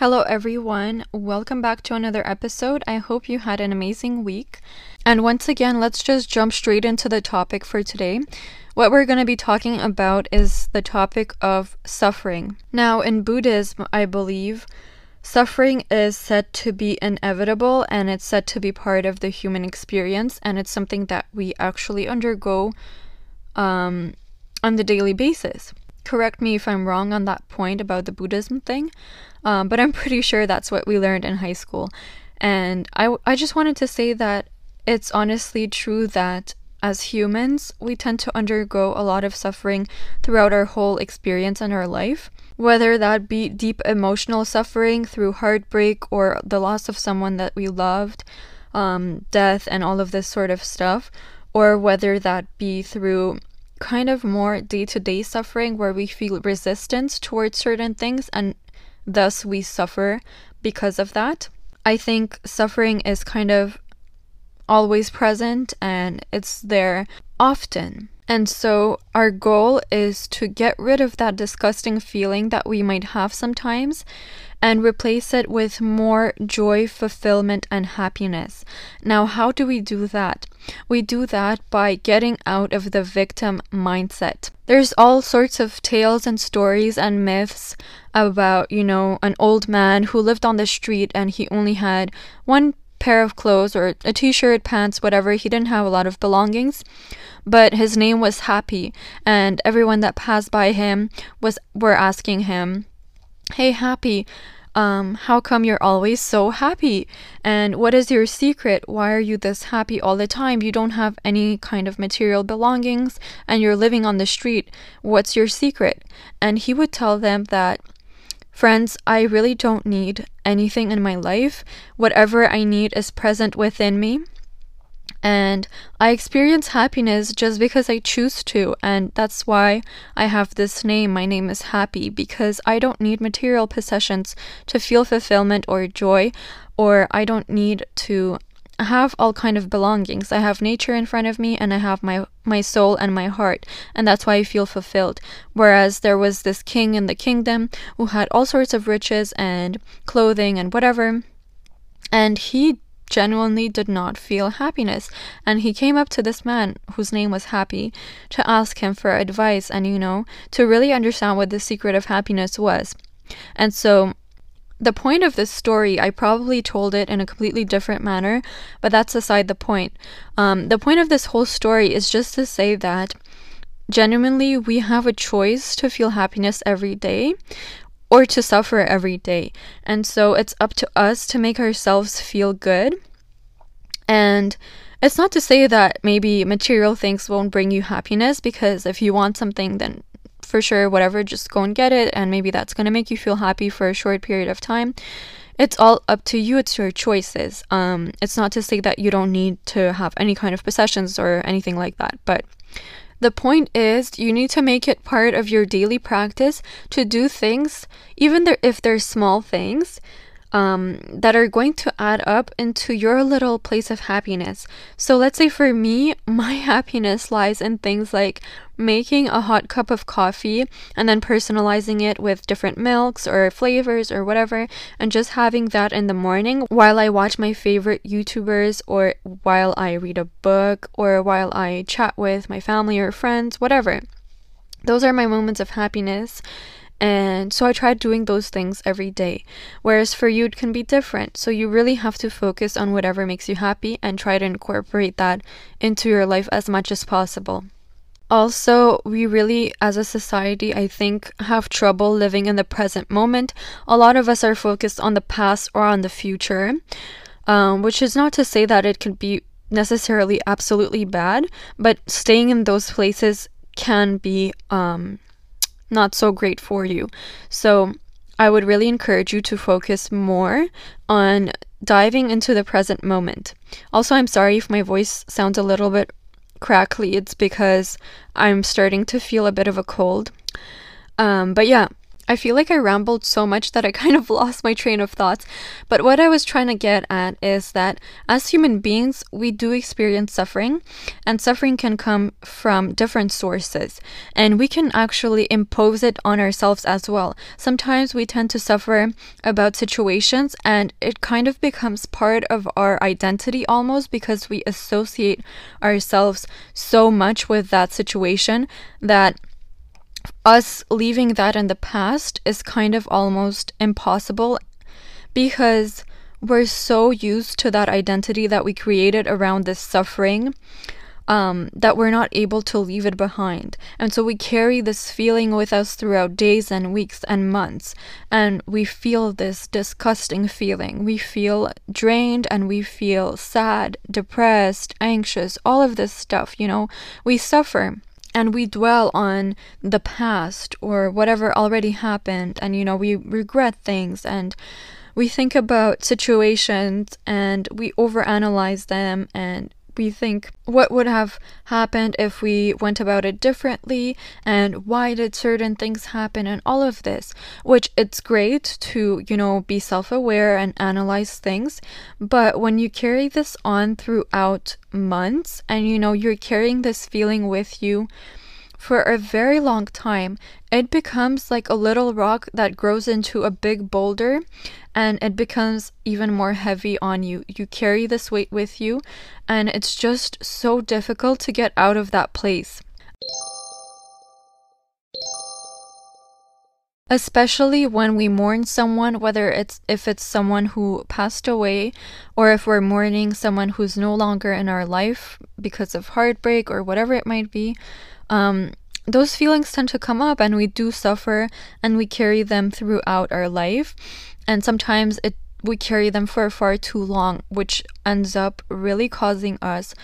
Hello, everyone. Welcome back to another episode. I hope you had an amazing week. And once again, let's just jump straight into the topic for today. What we're going to be talking about is the topic of suffering. Now, in Buddhism, I believe suffering is said to be inevitable and it's said to be part of the human experience, and it's something that we actually undergo um, on the daily basis. Correct me if I'm wrong on that point about the Buddhism thing, um, but I'm pretty sure that's what we learned in high school. And I, I just wanted to say that it's honestly true that as humans, we tend to undergo a lot of suffering throughout our whole experience in our life, whether that be deep emotional suffering through heartbreak or the loss of someone that we loved, um, death, and all of this sort of stuff, or whether that be through kind of more day to day suffering where we feel resistance towards certain things and thus we suffer because of that. I think suffering is kind of always present and it's there often. And so, our goal is to get rid of that disgusting feeling that we might have sometimes and replace it with more joy, fulfillment, and happiness. Now, how do we do that? We do that by getting out of the victim mindset. There's all sorts of tales and stories and myths about, you know, an old man who lived on the street and he only had one pair of clothes or a t-shirt, pants, whatever. He didn't have a lot of belongings, but his name was Happy, and everyone that passed by him was were asking him, "Hey, Happy, um, how come you're always so happy? And what is your secret? Why are you this happy all the time? You don't have any kind of material belongings and you're living on the street. What's your secret? And he would tell them that, friends, I really don't need anything in my life. Whatever I need is present within me and I experience happiness just because I choose to, and that's why I have this name. My name is Happy because I don't need material possessions to feel fulfillment or joy, or I don't need to have all kind of belongings. I have nature in front of me and I have my my soul and my heart, and that's why I feel fulfilled. Whereas there was this king in the kingdom who had all sorts of riches and clothing and whatever, and he genuinely did not feel happiness. And he came up to this man, whose name was Happy, to ask him for advice and, you know, to really understand what the secret of happiness was. And so, the point of this story, I probably told it in a completely different manner, but that's aside the point. Um, the point of this whole story is just to say that genuinely we have a choice to feel happiness every day or to suffer every day. And so it's up to us to make ourselves feel good. And it's not to say that maybe material things won't bring you happiness because if you want something, then for sure, whatever, just go and get it. And maybe that's going to make you feel happy for a short period of time. It's all up to you, it's your choices. Um, it's not to say that you don't need to have any kind of possessions or anything like that, but the point is, you need to make it part of your daily practice to do things, even if they're small things, um, that are going to add up into your little place of happiness. So, let's say for me, my happiness lies in things like making a hot cup of coffee and then personalizing it with different milks or flavors or whatever, and just having that in the morning while I watch my favorite YouTubers or while I read a book or while I chat with my family or friends, whatever. Those are my moments of happiness. And so I tried doing those things every day. Whereas for you, it can be different. So you really have to focus on whatever makes you happy and try to incorporate that into your life as much as possible. Also, we really, as a society, I think, have trouble living in the present moment. A lot of us are focused on the past or on the future, um, which is not to say that it could be necessarily absolutely bad, but staying in those places can be um, not so great for you. So, I would really encourage you to focus more on diving into the present moment. Also, I'm sorry if my voice sounds a little bit crackly. It's because I'm starting to feel a bit of a cold. Um, but yeah, I feel like I rambled so much that I kind of lost my train of thoughts. But what I was trying to get at is that as human beings, we do experience suffering, and suffering can come from different sources, and we can actually impose it on ourselves as well. Sometimes we tend to suffer about situations, and it kind of becomes part of our identity almost because we associate ourselves so much with that situation that us leaving that in the past is kind of almost impossible because we're so used to that identity that we created around this suffering um, that we're not able to leave it behind. And so we carry this feeling with us throughout days and weeks and months. And we feel this disgusting feeling. We feel drained and we feel sad, depressed, anxious, all of this stuff, you know, we suffer and we dwell on the past or whatever already happened and you know we regret things and we think about situations and we overanalyze them and we think what would have happened if we went about it differently and why did certain things happen and all of this which it's great to you know be self-aware and analyze things but when you carry this on throughout months and you know you're carrying this feeling with you for a very long time, it becomes like a little rock that grows into a big boulder and it becomes even more heavy on you. You carry this weight with you, and it's just so difficult to get out of that place. especially when we mourn someone whether it's if it's someone who passed away or if we're mourning someone who's no longer in our life because of heartbreak or whatever it might be um, those feelings tend to come up and we do suffer and we carry them throughout our life and sometimes it we carry them for far too long which ends up really causing us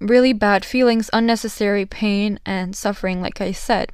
really bad feelings unnecessary pain and suffering like i said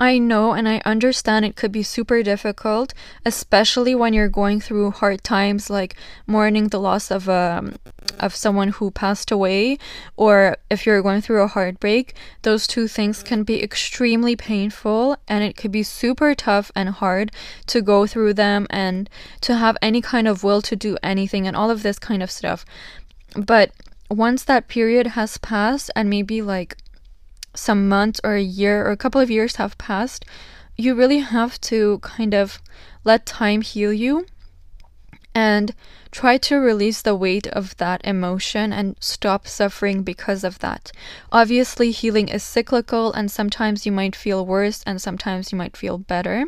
I know and I understand it could be super difficult, especially when you're going through hard times like mourning the loss of um of someone who passed away or if you're going through a heartbreak. Those two things can be extremely painful and it could be super tough and hard to go through them and to have any kind of will to do anything and all of this kind of stuff. But once that period has passed and maybe like some months or a year or a couple of years have passed, you really have to kind of let time heal you and try to release the weight of that emotion and stop suffering because of that. Obviously, healing is cyclical, and sometimes you might feel worse and sometimes you might feel better.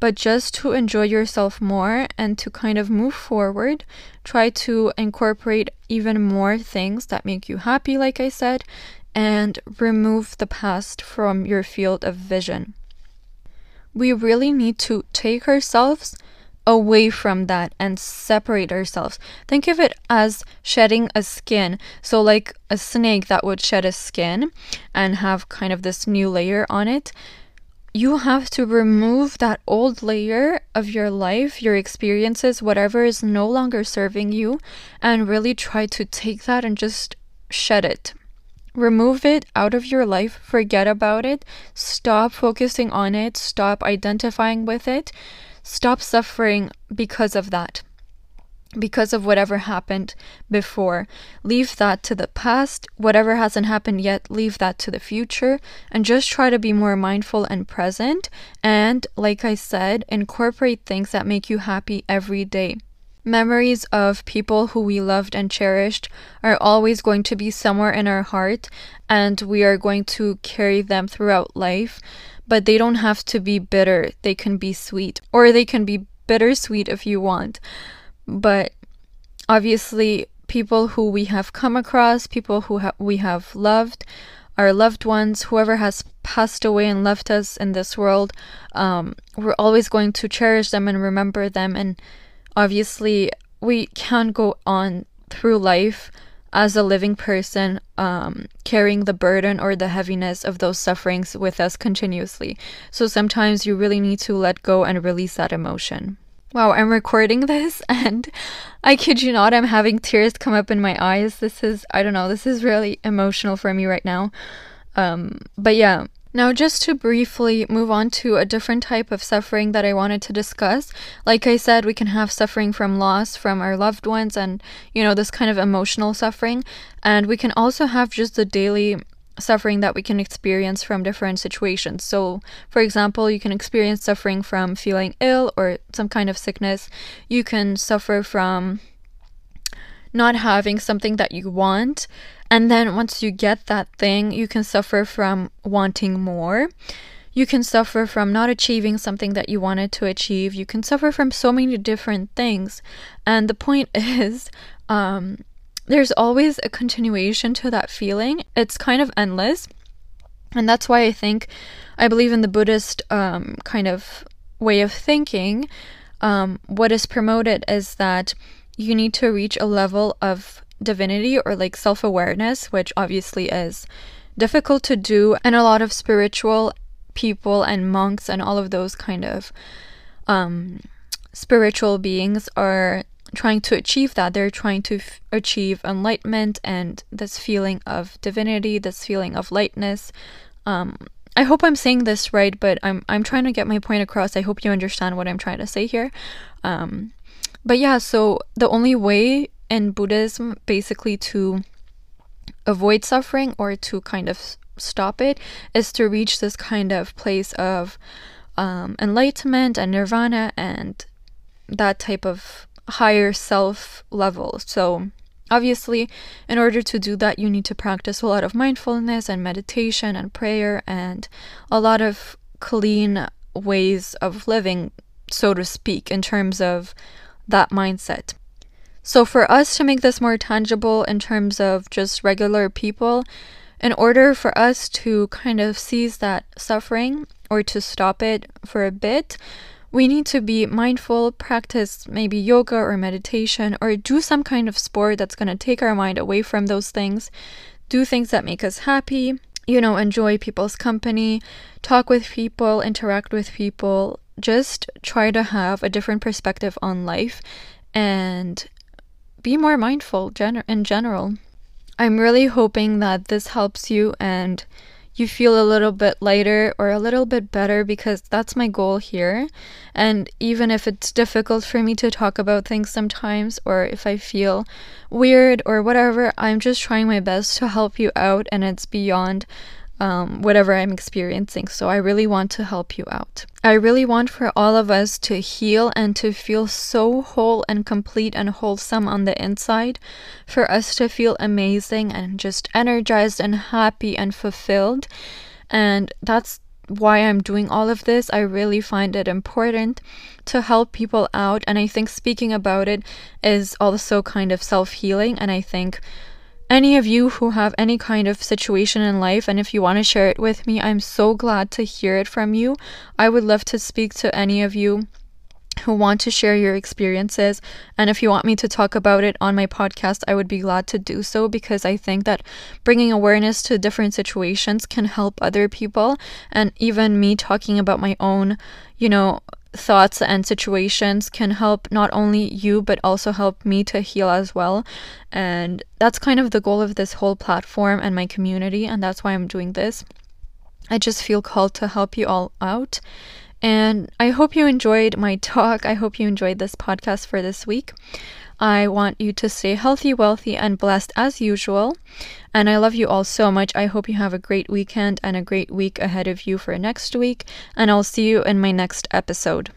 But just to enjoy yourself more and to kind of move forward, try to incorporate even more things that make you happy, like I said, and remove the past from your field of vision. We really need to take ourselves away from that and separate ourselves. Think of it as shedding a skin. So, like a snake that would shed a skin and have kind of this new layer on it. You have to remove that old layer of your life, your experiences, whatever is no longer serving you, and really try to take that and just shed it. Remove it out of your life, forget about it, stop focusing on it, stop identifying with it, stop suffering because of that, because of whatever happened before. Leave that to the past, whatever hasn't happened yet, leave that to the future, and just try to be more mindful and present. And, like I said, incorporate things that make you happy every day. Memories of people who we loved and cherished are always going to be somewhere in our heart, and we are going to carry them throughout life. But they don't have to be bitter, they can be sweet, or they can be bittersweet if you want. But obviously, people who we have come across, people who ha- we have loved, our loved ones, whoever has passed away and left us in this world, um, we're always going to cherish them and remember them and obviously we can't go on through life as a living person um, carrying the burden or the heaviness of those sufferings with us continuously. So sometimes you really need to let go and release that emotion. Wow, I'm recording this and I kid you not, I'm having tears come up in my eyes. This is, I don't know, this is really emotional for me right now. Um, but yeah, Now, just to briefly move on to a different type of suffering that I wanted to discuss. Like I said, we can have suffering from loss from our loved ones and, you know, this kind of emotional suffering. And we can also have just the daily suffering that we can experience from different situations. So, for example, you can experience suffering from feeling ill or some kind of sickness. You can suffer from not having something that you want. And then once you get that thing, you can suffer from wanting more. You can suffer from not achieving something that you wanted to achieve. You can suffer from so many different things. And the point is, um, there's always a continuation to that feeling. It's kind of endless. And that's why I think I believe in the Buddhist um, kind of way of thinking. Um, what is promoted is that you need to reach a level of divinity or like self awareness, which obviously is difficult to do. And a lot of spiritual people and monks and all of those kind of um, spiritual beings are trying to achieve that. They're trying to f- achieve enlightenment and this feeling of divinity, this feeling of lightness. Um, I hope I'm saying this right, but I'm I'm trying to get my point across. I hope you understand what I'm trying to say here. Um, but yeah, so the only way in Buddhism basically to avoid suffering or to kind of stop it is to reach this kind of place of um, enlightenment and nirvana and that type of higher self level. So, obviously, in order to do that, you need to practice a lot of mindfulness and meditation and prayer and a lot of clean ways of living, so to speak, in terms of that mindset. So, for us to make this more tangible in terms of just regular people, in order for us to kind of seize that suffering or to stop it for a bit, we need to be mindful, practice maybe yoga or meditation, or do some kind of sport that's going to take our mind away from those things. Do things that make us happy, you know, enjoy people's company, talk with people, interact with people, just try to have a different perspective on life and be more mindful gen- in general. I'm really hoping that this helps you and you feel a little bit lighter or a little bit better because that's my goal here. And even if it's difficult for me to talk about things sometimes, or if I feel weird or whatever, I'm just trying my best to help you out, and it's beyond um, whatever I'm experiencing. So I really want to help you out. I really want for all of us to heal and to feel so whole and complete and wholesome on the inside, for us to feel amazing and just energized and happy and fulfilled. And that's why I'm doing all of this. I really find it important to help people out. And I think speaking about it is also kind of self healing. And I think any of you who have any kind of situation in life and if you want to share it with me, I'm so glad to hear it from you. I would love to speak to any of you who want to share your experiences. And if you want me to talk about it on my podcast, I would be glad to do so because I think that bringing awareness to different situations can help other people. And even me talking about my own, you know, thoughts and situations can help not only you but also help me to heal as well. And that's kind of the goal of this whole platform and my community, and that's why I'm doing this. I just feel called to help you all out. And I hope you enjoyed my talk. I hope you enjoyed this podcast for this week. I want you to stay healthy, wealthy, and blessed as usual. And I love you all so much. I hope you have a great weekend and a great week ahead of you for next week. And I'll see you in my next episode.